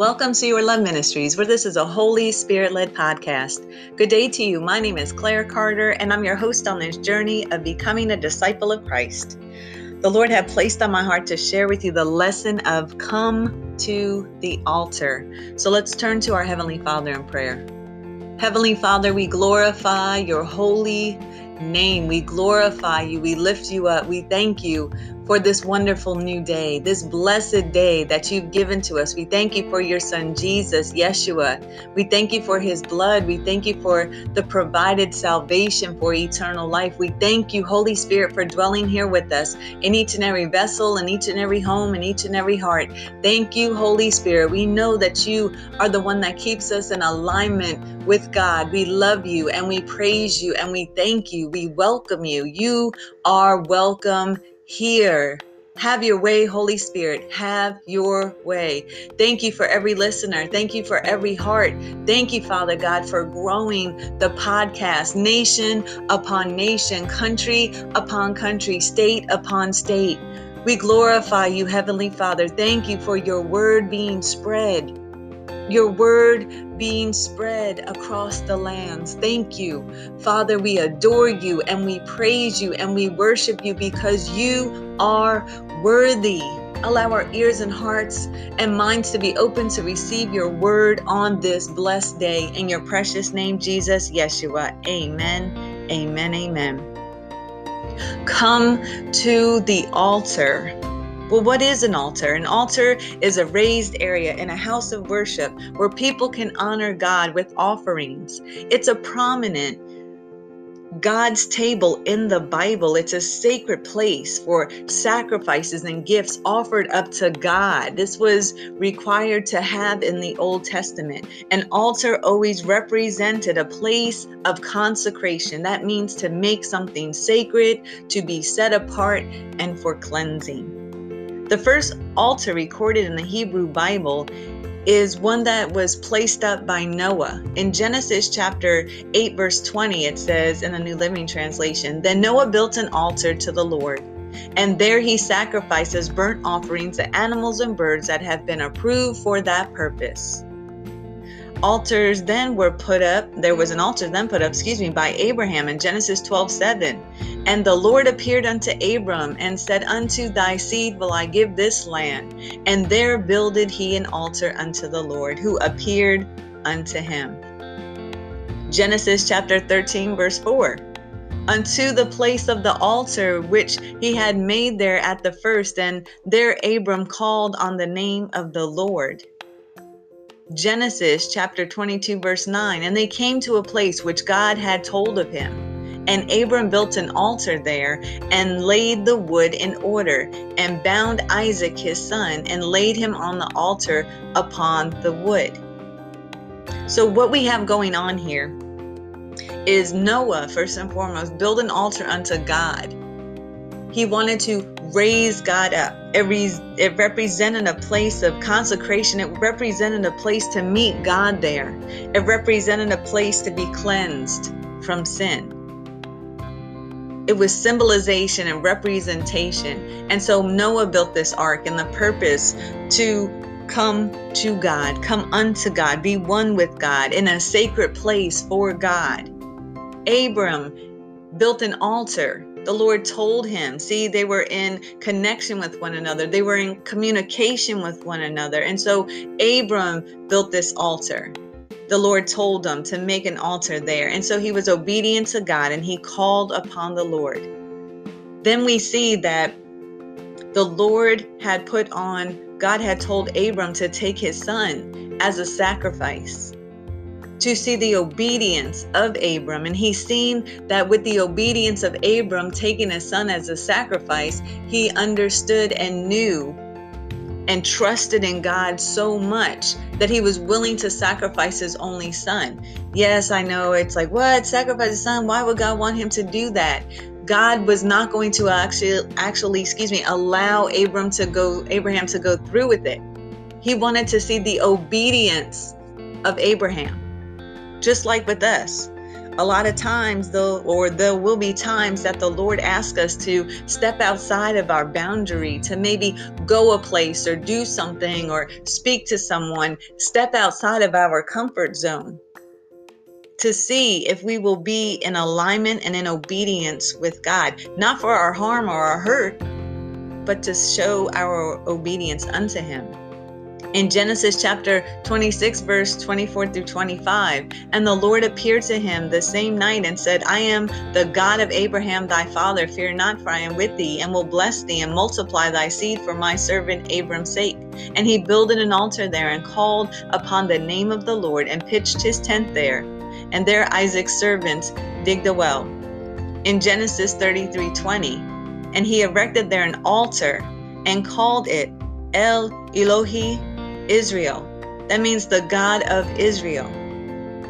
Welcome to Your Love Ministries, where this is a Holy Spirit led podcast. Good day to you. My name is Claire Carter, and I'm your host on this journey of becoming a disciple of Christ. The Lord had placed on my heart to share with you the lesson of come to the altar. So let's turn to our Heavenly Father in prayer. Heavenly Father, we glorify your holy name. We glorify you. We lift you up. We thank you for this wonderful new day, this blessed day that you've given to us. We thank you for your son, Jesus, Yeshua. We thank you for his blood. We thank you for the provided salvation for eternal life. We thank you, Holy Spirit, for dwelling here with us in each and every vessel, in each and every home, in each and every heart. Thank you, Holy Spirit. We know that you are the one that keeps us in alignment with God. We love you and we praise you and we thank you. We welcome you. You are welcome here. Have your way, Holy Spirit. Have your way. Thank you for every listener. Thank you for every heart. Thank you, Father God, for growing the podcast nation upon nation, country upon country, state upon state. We glorify you, Heavenly Father. Thank you for your word being spread your word being spread across the lands. Thank you. Father, we adore you and we praise you and we worship you because you are worthy. Allow our ears and hearts and minds to be open to receive your word on this blessed day. In your precious name, Jesus, Yeshua. Amen. Amen. Amen. Come to the altar. Well, what is an altar? An altar is a raised area in a house of worship where people can honor God with offerings. It's a prominent God's table in the Bible. It's a sacred place for sacrifices and gifts offered up to God. This was required to have in the Old Testament. An altar always represented a place of consecration. That means to make something sacred, to be set apart, and for cleansing. The first altar recorded in the Hebrew Bible is one that was placed up by Noah. In Genesis chapter 8, verse 20, it says in the New Living Translation Then Noah built an altar to the Lord, and there he sacrifices burnt offerings to animals and birds that have been approved for that purpose. Altars then were put up, there was an altar then put up, excuse me, by Abraham in Genesis 12 7. And the Lord appeared unto Abram and said, Unto thy seed will I give this land. And there builded he an altar unto the Lord, who appeared unto him. Genesis chapter 13, verse 4 unto the place of the altar which he had made there at the first, and there Abram called on the name of the Lord. Genesis chapter 22, verse 9, and they came to a place which God had told of him. And Abram built an altar there and laid the wood in order, and bound Isaac his son, and laid him on the altar upon the wood. So, what we have going on here is Noah, first and foremost, build an altar unto God. He wanted to raise God up. It, re- it represented a place of consecration. It represented a place to meet God there. It represented a place to be cleansed from sin it was symbolization and representation. And so Noah built this ark and the purpose to come to God, come unto God, be one with God in a sacred place for God. Abram built an altar. The Lord told him, see, they were in connection with one another, they were in communication with one another. And so Abram built this altar the Lord told him to make an altar there. And so he was obedient to God and he called upon the Lord. Then we see that the Lord had put on, God had told Abram to take his son as a sacrifice to see the obedience of Abram. And he's seen that with the obedience of Abram taking his son as a sacrifice, he understood and knew and trusted in God so much that he was willing to sacrifice his only son. Yes, I know it's like, what? Sacrifice his son? Why would God want him to do that? God was not going to actually actually, excuse me, allow Abram to go Abraham to go through with it. He wanted to see the obedience of Abraham. Just like with us. a lot of times though or there will be times that the lord asks us to step outside of our boundary to maybe go a place or do something or speak to someone step outside of our comfort zone to see if we will be in alignment and in obedience with god not for our harm or our hurt but to show our obedience unto him in Genesis chapter 26, verse 24 through 25. And the Lord appeared to him the same night and said, I am the God of Abraham thy father. Fear not, for I am with thee, and will bless thee, and multiply thy seed for my servant Abram's sake. And he builded an altar there, and called upon the name of the Lord, and pitched his tent there. And there Isaac's servants digged a well. In Genesis 33 20. And he erected there an altar and called it El Elohi Israel. That means the God of Israel.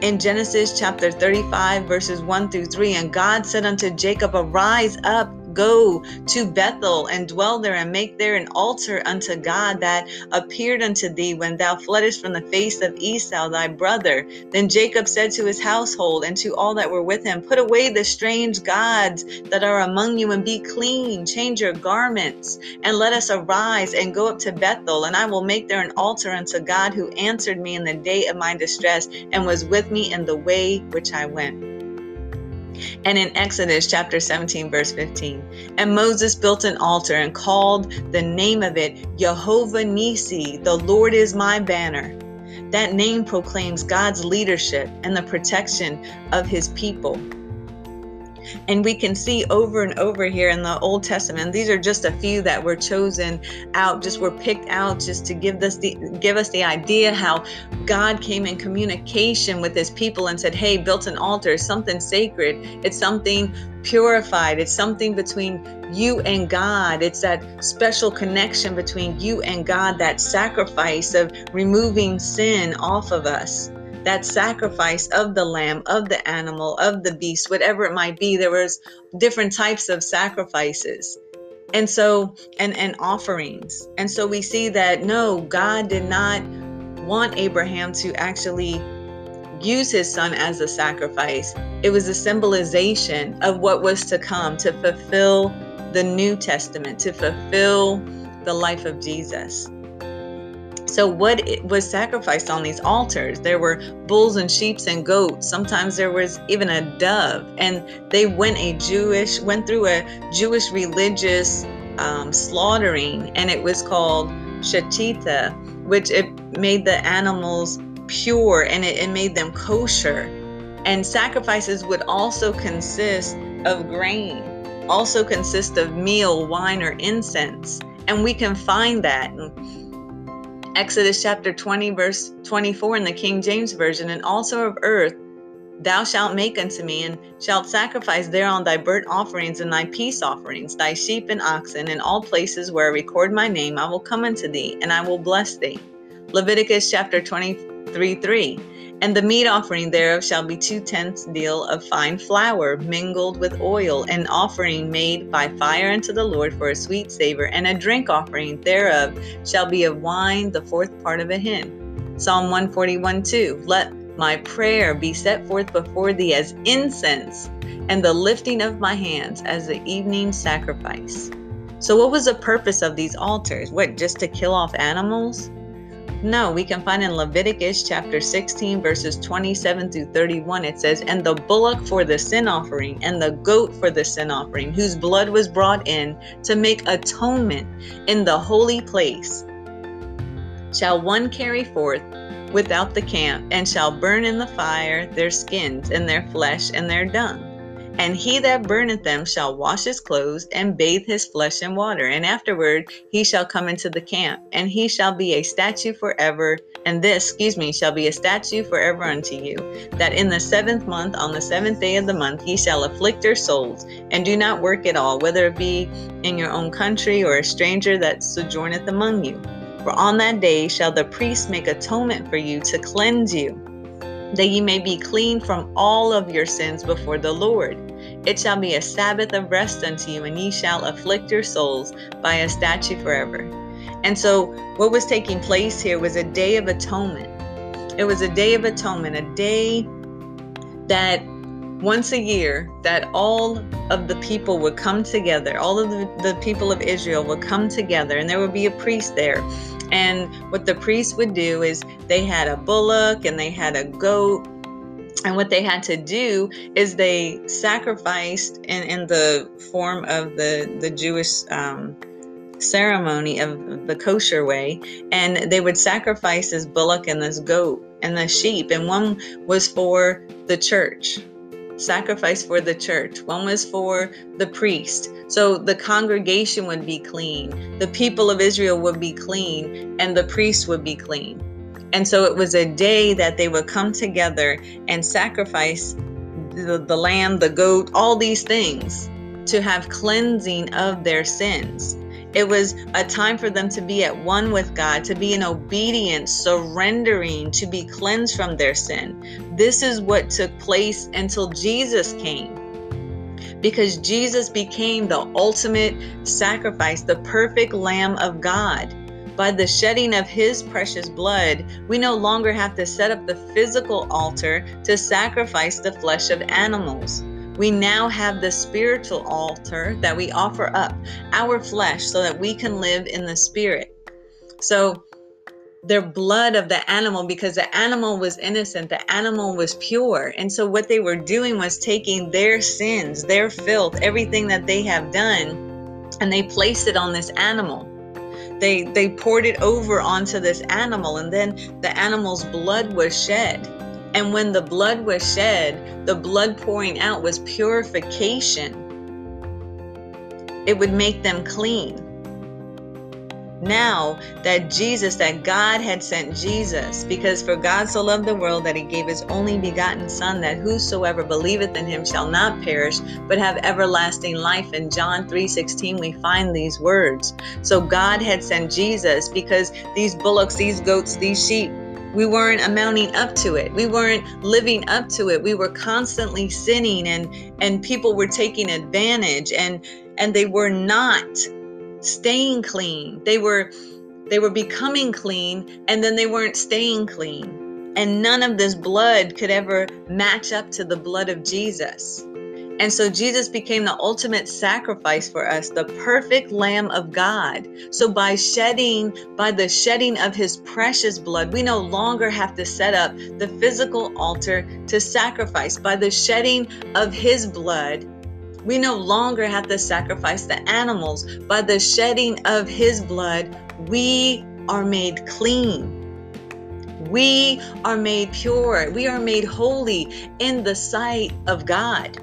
In Genesis chapter 35, verses 1 through 3, and God said unto Jacob, Arise up Go to Bethel and dwell there and make there an altar unto God that appeared unto thee when thou fleddest from the face of Esau thy brother. Then Jacob said to his household and to all that were with him, Put away the strange gods that are among you and be clean. Change your garments and let us arise and go up to Bethel, and I will make there an altar unto God who answered me in the day of my distress and was with me in the way which I went and in Exodus chapter 17, verse 15. And Moses built an altar and called the name of it Jehovah Nisi, the Lord is my banner. That name proclaims God's leadership and the protection of his people. And we can see over and over here in the Old Testament, these are just a few that were chosen out, just were picked out just to give us the give us the idea how God came in communication with his people and said, Hey, built an altar, something sacred, it's something purified, it's something between you and God. It's that special connection between you and God, that sacrifice of removing sin off of us that sacrifice of the lamb, of the animal, of the beast, whatever it might be. There was different types of sacrifices. And so and and offerings. And so we see that no, God did not want Abraham to actually use his son as a sacrifice. It was a symbolization of what was to come to fulfill the New Testament, to fulfill the life of Jesus. So, what was sacrificed on these altars? There were bulls and sheep and goats. Sometimes there was even a dove, and they went a Jewish went through a Jewish religious um, slaughtering, and it was called shechita, which it made the animals pure and it, it made them kosher. And sacrifices would also consist of grain, also consist of meal, wine, or incense. And we can find that. Exodus chapter 20, verse 24 in the King James Version, and also of earth thou shalt make unto me, and shalt sacrifice thereon thy burnt offerings and thy peace offerings, thy sheep and oxen, in all places where I record my name, I will come unto thee, and I will bless thee. Leviticus chapter 23 3. And the meat offering thereof shall be two tenths deal of fine flour mingled with oil, an offering made by fire unto the Lord for a sweet savor, and a drink offering thereof shall be of wine, the fourth part of a hin. Psalm 141 2. Let my prayer be set forth before thee as incense, and the lifting of my hands as the evening sacrifice. So, what was the purpose of these altars? What, just to kill off animals? No, we can find in Leviticus chapter 16, verses 27 through 31, it says, And the bullock for the sin offering, and the goat for the sin offering, whose blood was brought in to make atonement in the holy place, shall one carry forth without the camp, and shall burn in the fire their skins, and their flesh, and their dung. And he that burneth them shall wash his clothes and bathe his flesh in water. And afterward he shall come into the camp, and he shall be a statue forever. And this, excuse me, shall be a statue forever unto you, that in the seventh month, on the seventh day of the month, ye shall afflict your souls, and do not work at all, whether it be in your own country or a stranger that sojourneth among you. For on that day shall the priest make atonement for you to cleanse you that ye may be clean from all of your sins before the Lord. It shall be a Sabbath of rest unto you, and ye shall afflict your souls by a statute forever. And so, what was taking place here was a day of atonement. It was a day of atonement, a day that once a year that all of the people would come together, all of the, the people of Israel would come together, and there would be a priest there. And what the priest would do is they had a bullock and they had a goat. And what they had to do is they sacrificed in, in the form of the, the Jewish um, ceremony of the kosher way. And they would sacrifice this bullock and this goat and the sheep. And one was for the church sacrifice for the church, one was for the priest. So the congregation would be clean, the people of Israel would be clean, and the priest would be clean. And so it was a day that they would come together and sacrifice the, the lamb, the goat, all these things to have cleansing of their sins. It was a time for them to be at one with God, to be in obedience, surrendering, to be cleansed from their sin. This is what took place until Jesus came. Because Jesus became the ultimate sacrifice, the perfect Lamb of God. By the shedding of his precious blood, we no longer have to set up the physical altar to sacrifice the flesh of animals we now have the spiritual altar that we offer up our flesh so that we can live in the spirit. So, their blood of the animal, because the animal was innocent, the animal was pure. And so, what they were doing was taking their sins, their filth, everything that they have done, and they placed it on this animal. They, they poured it over onto this animal, and then the animal's blood was shed and when the blood was shed, the blood pouring out was purification. It would make them clean. Now that Jesus, that God had sent Jesus, because for God so loved the world that he gave his only begotten Son, that whosoever believeth in him shall not perish, but have everlasting life. In John 3:16, we find these words. So God had sent Jesus because these bullocks, these goats, these sheep, we weren't amounting up to it we weren't living up to it we were constantly sinning and and people were taking advantage and and they were not staying clean they were they were becoming clean and then they weren't staying clean and none of this blood could ever match up to the blood of Jesus and so Jesus became the ultimate sacrifice for us, the perfect Lamb of God. So by shedding, by the shedding of his precious blood, we no longer have to set up the physical altar to sacrifice. By the shedding of his blood, we no longer have to sacrifice the animals. By the shedding of his blood, we are made clean. We are made pure. We are made holy in the sight of God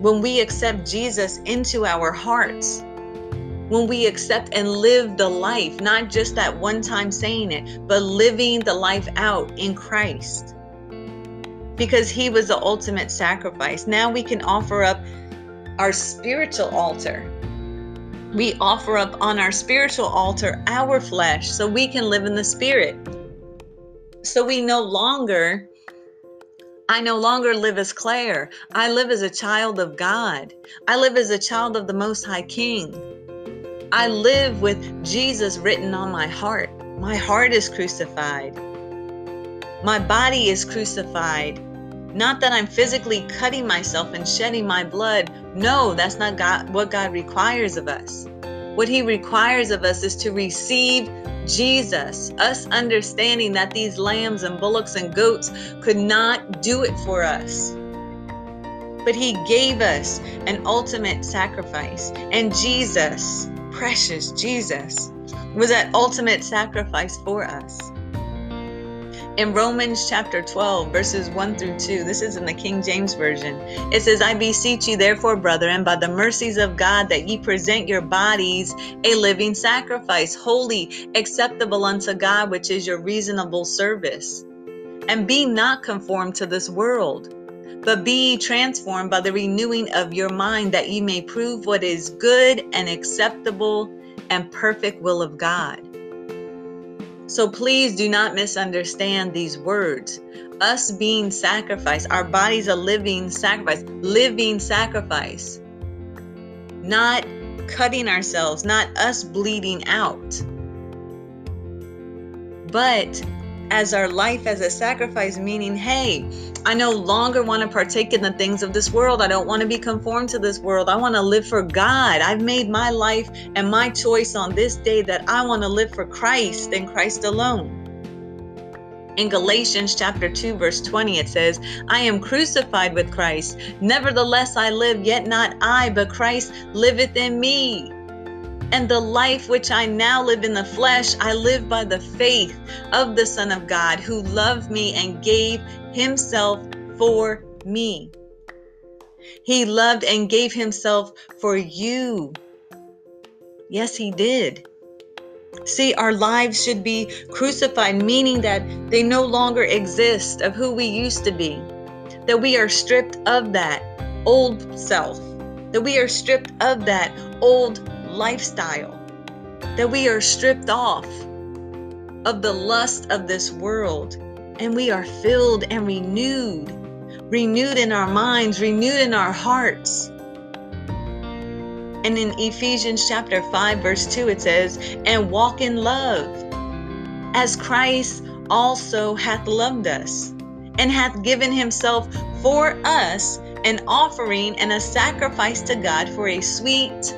when we accept Jesus into our hearts, when we accept and live the life, not just that one time saying it, but living the life out in Christ. Because he was the ultimate sacrifice. Now we can offer up our spiritual altar. We offer up on our spiritual altar our flesh so we can live in the spirit. So we no longer I no longer live as Claire. I live as a child of God. I live as a child of the Most High King. I live with Jesus written on my heart. My heart is crucified. My body is crucified. Not that I'm physically cutting myself and shedding my blood. No, that's not God, what God requires of us. What He requires of us is to receive Jesus, us understanding that these lambs and bullocks and goats could not do it for us. But He gave us an ultimate sacrifice. And Jesus, precious Jesus, was that ultimate sacrifice for us in Romans chapter 12, verses 1 through 2. This is in the King James Version. It says, I beseech you, therefore, brethren, by the mercies of God, that ye present your bodies a living sacrifice, holy, acceptable unto God, which is your reasonable service. And be not conformed to this world, but be transformed by the renewing of your mind, that ye may prove what is good and acceptable and perfect will of God. So please do not misunderstand these words. Us being sacrificed, our bodies a living sacrifice, living sacrifice. Not cutting ourselves, not us bleeding out, but as our life as a sacrifice, meaning, hey, I no longer want to partake in the things of this world. I don't want to be conformed to this world. I want to live for God. I've made my life and my choice on this day that I want to live for Christ and Christ alone. In Galatians chapter 2 verse 20 it says, I am crucified with Christ. Nevertheless I live, yet not I, but Christ liveth in me. And the life which I now live in the flesh, I live by the faith of the Son of God who loved me and gave himself for me. He loved and gave himself for you. Yes, he did. See, our lives should be crucified, meaning that they no longer exist of who we used to be, that we are stripped of that old self, that we are stripped of that old lifestyle, that we are stripped off of the lust of this world and we are filled and renewed, renewed in our minds, renewed in our hearts. And in Ephesians chapter 5, verse 2, it says, And walk in love, as Christ also hath loved us, and hath given himself for us an offering and a sacrifice to God for a sweet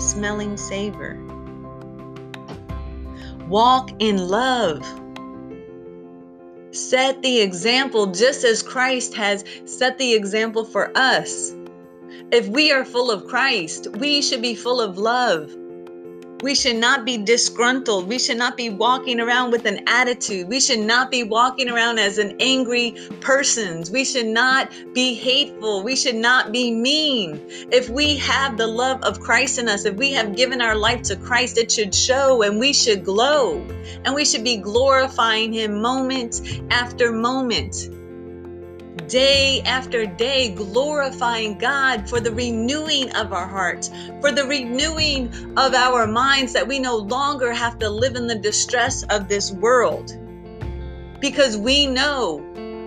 smelling savor. Walk in love. Set the example just as Christ has set the example for us. If we are full of Christ, we should be full of love. We should not be disgruntled. We should not be walking around with an attitude. We should not be walking around as an angry person. We should not be hateful. We should not be mean. If we have the love of Christ in us, if we have given our life to Christ, it should show and we should glow. And we should be glorifying Him moment after moment day after day, glorifying God for the renewing of our hearts, for the renewing of our minds, that we no longer have to live in the distress of this world. Because we know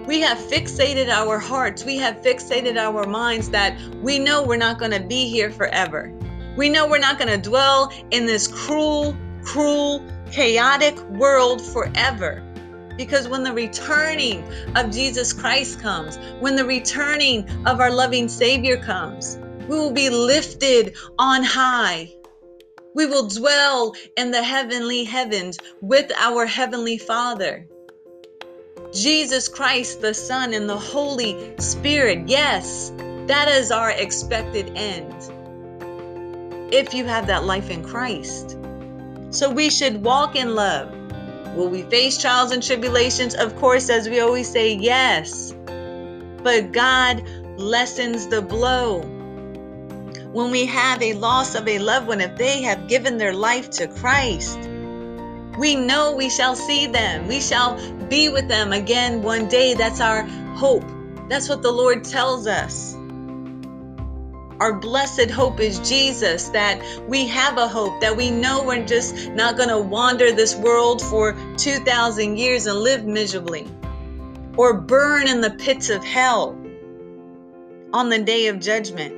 we have fixated our hearts, we have fixated our minds that we know we're not going to be here forever. We know we're not going to dwell in this cruel, cruel, chaotic world forever. Because when the returning of Jesus Christ comes, when the returning of our loving Savior comes, we will be lifted on high. We will dwell in the heavenly heavens with our Heavenly Father. Jesus Christ, the Son, and the Holy Spirit. Yes, that is our expected end. If you have that life in Christ. So we should walk in love Will we face trials and tribulations? Of course, as we always say, yes. But God lessens the blow. When we have a loss of a loved one, if they have given their life to Christ, we know we shall see them. We shall be with them again one day. That's our hope. That's what the Lord tells us. Our blessed hope is Jesus, that we have a hope, that we know we're just not going to wander this world for 2,000 years and live miserably or burn in the pits of hell on the day of judgment.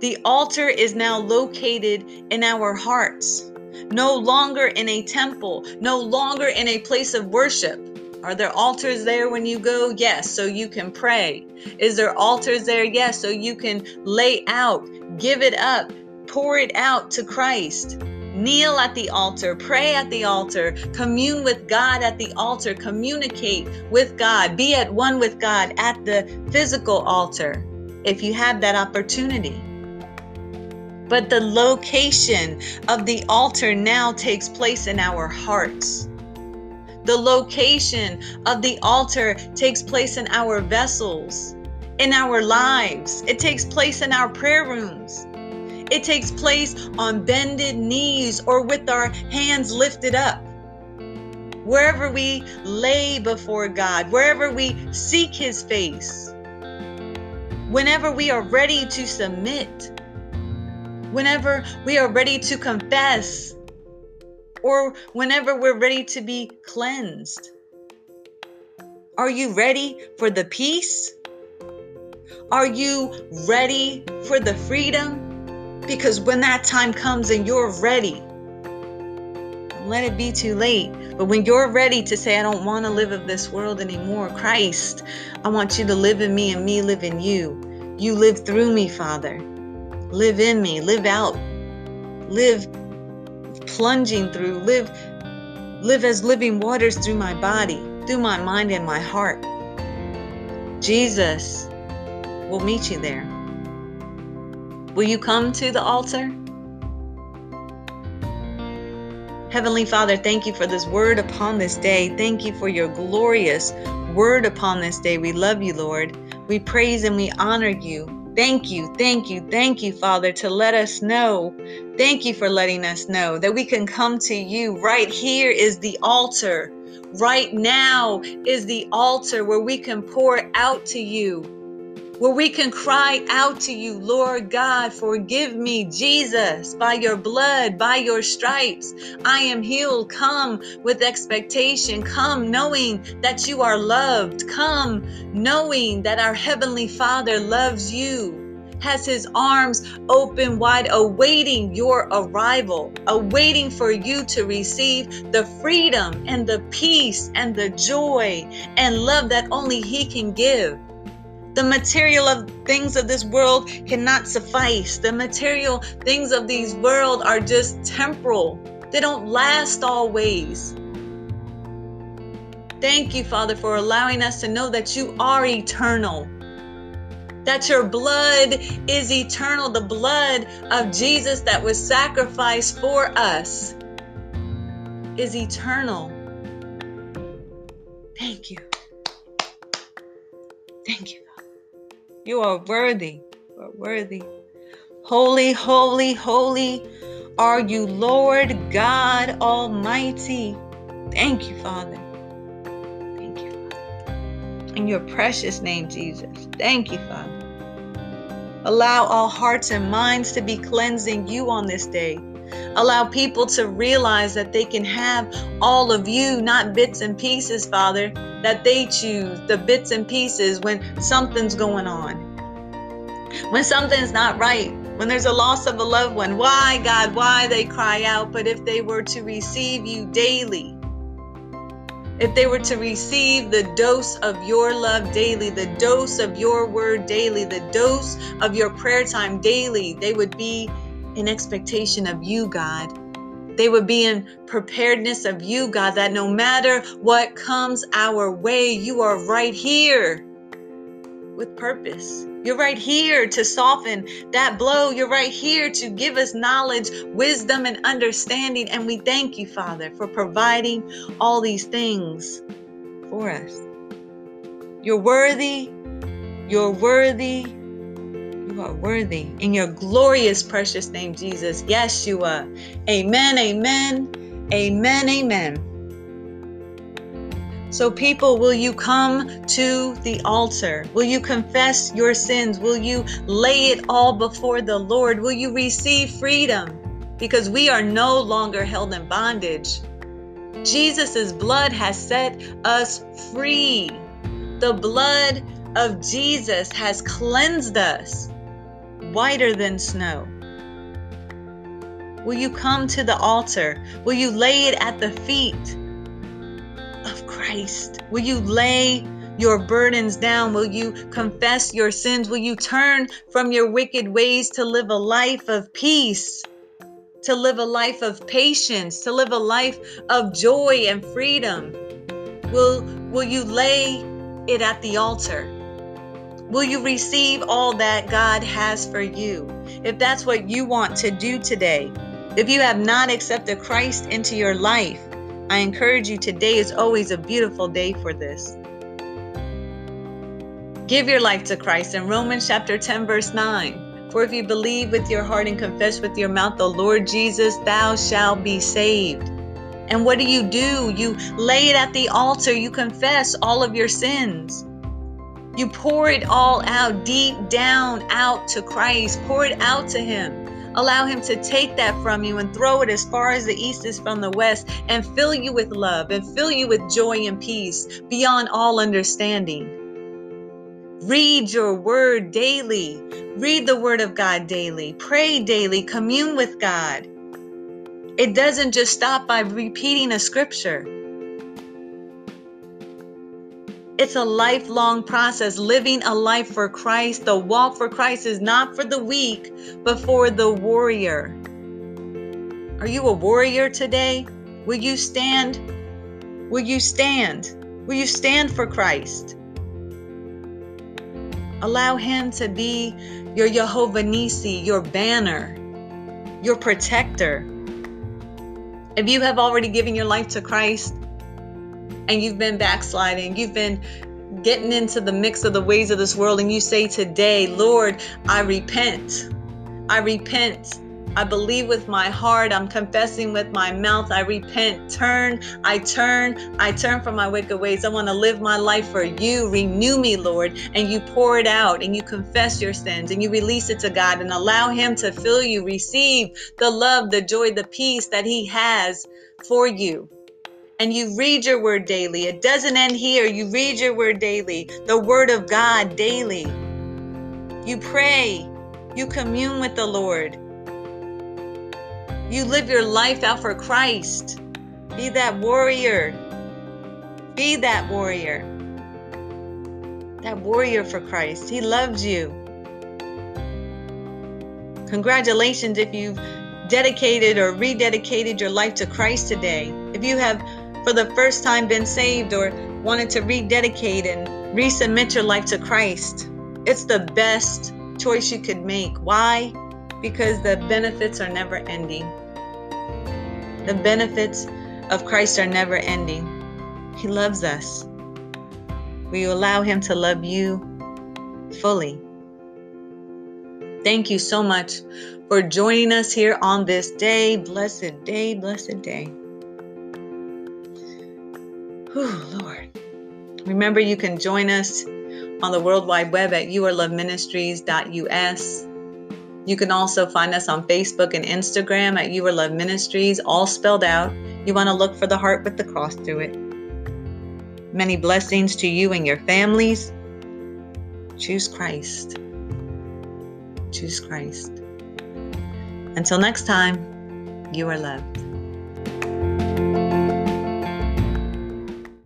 The altar is now located in our hearts, no longer in a temple, no longer in a place of worship are there altars there when you go? Yes, so you can pray. Is there altars there? Yes, so you can lay out, give it up, pour it out to Christ. Kneel at the altar, pray at the altar, commune with God at the altar, communicate with God, be at one with God at the physical altar if you have that opportunity. But the location of the altar now takes place in our hearts. The location of the altar takes place in our vessels, in our lives. It takes place in our prayer rooms. It takes place on bended knees or with our hands lifted up. Wherever we lay before God, wherever we seek His face, whenever we are ready to submit, whenever we are ready to confess, or whenever we're ready to be cleansed. Are you ready for the peace? Are you ready for the freedom? Because when that time comes and you're ready, let it be too late. But when you're ready to say, I don't want to live of this world anymore, Christ, I want you to live in me and me live in you. You live through me, Father. Live in me, live out, live plunging through, live live as living waters through my body, through my mind and my heart. Jesus will meet you there. Will you come to the altar? Heavenly Father, thank you for this word upon this day. Thank you for your glorious word upon this day. We love you, Lord. We praise and we honor you. Thank you, thank you, thank you, Father, to let us know. Thank you for letting us know that we can come to you. Right here is the altar. Right now is the altar where we can pour out to you where we can cry out to you, Lord God, forgive me, Jesus, by your blood, by your stripes. I am healed. Come with expectation. Come knowing that you are loved. Come knowing that our Heavenly Father loves you has his arms open wide, awaiting your arrival, awaiting for you to receive the freedom and the peace and the joy and love that only he can give. The material of things of this world cannot suffice. The material things of these world are just temporal. They don't last always. Thank you, Father, for allowing us to know that you are eternal. That your blood is eternal. The blood of Jesus that was sacrificed for us is eternal. Thank you. Thank you. You are worthy. You are worthy. Holy, holy, holy are you, Lord God Almighty. Thank you, Father. Thank you, Father. In your precious name, Jesus. Thank you, Father. Allow all hearts and minds to be cleansing you on this day. Allow people to realize that they can have all of you, not bits and pieces, Father, that they choose the bits and pieces when something's going on. When something's not right, when there's a loss of a loved one, why, God, why they cry out? But if they were to receive you daily, if they were to receive the dose of your love daily, the dose of your word daily, the dose of your prayer time daily, they would be in expectation of you, God. They would be in preparedness of you, God, that no matter what comes our way, you are right here with purpose. You're right here to soften that blow. You're right here to give us knowledge, wisdom, and understanding. And we thank you, Father, for providing all these things for us. You're worthy. You're worthy. You are worthy. In your glorious, precious name, Jesus, Yeshua. Amen, amen, amen, amen. So, people, will you come to the altar? Will you confess your sins? Will you lay it all before the Lord? Will you receive freedom? Because we are no longer held in bondage. Jesus' blood has set us free. The blood of Jesus has cleansed us whiter than snow. Will you come to the altar? Will you lay it at the feet of Christ? Will you lay your burdens down? Will you confess your sins? Will you turn from your wicked ways to live a life of peace? To live a life of patience, to live a life of joy and freedom? Will, will you lay it at the altar? Will you receive all that God has for you? If that's what you want to do today, if you have not accepted Christ into your life, I encourage you today is always a beautiful day for this. Give your life to Christ in Romans chapter 10, verse 9. For if you believe with your heart and confess with your mouth the Lord Jesus, thou shalt be saved. And what do you do? You lay it at the altar, you confess all of your sins. You pour it all out deep down out to Christ. Pour it out to Him. Allow Him to take that from you and throw it as far as the east is from the west and fill you with love and fill you with joy and peace beyond all understanding. Read your word daily. Read the word of God daily. Pray daily. Commune with God. It doesn't just stop by repeating a scripture. It's a lifelong process. Living a life for Christ, the walk for Christ is not for the weak, but for the warrior. Are you a warrior today? Will you stand? Will you stand? Will you stand for Christ? Allow Him to be your Jehovah Nisi, your banner, your protector. If you have already given your life to Christ and you've been backsliding, you've been getting into the mix of the ways of this world, and you say today, Lord, I repent. I repent. I believe with my heart. I'm confessing with my mouth. I repent. Turn. I turn. I turn from my wicked ways. I want to live my life for you. Renew me, Lord. And you pour it out and you confess your sins and you release it to God and allow Him to fill you. Receive the love, the joy, the peace that He has for you and you read your word daily. It doesn't end here. You read your word daily, the word of God daily. You pray, you commune with the Lord. You live your life out for Christ. Be that warrior. Be that warrior. That warrior for Christ. He loves you. Congratulations if you've dedicated or rededicated your life to Christ today. If you have for the first time been saved or wanted to rededicate and resubmit your life to Christ, it's the best choice you could make. Why? because the benefits are never ending. The benefits of Christ are never ending. He loves us. Will you allow Him to love you fully? Thank you so much for joining us here on this day. Blessed day, blessed day. Whew, Lord. Remember, you can join us on the World Wide Web at yourloveministries.us. You can also find us on Facebook and Instagram at You Are Love Ministries, all spelled out. You want to look for the heart with the cross through it. Many blessings to you and your families. Choose Christ. Choose Christ. Until next time, you are loved.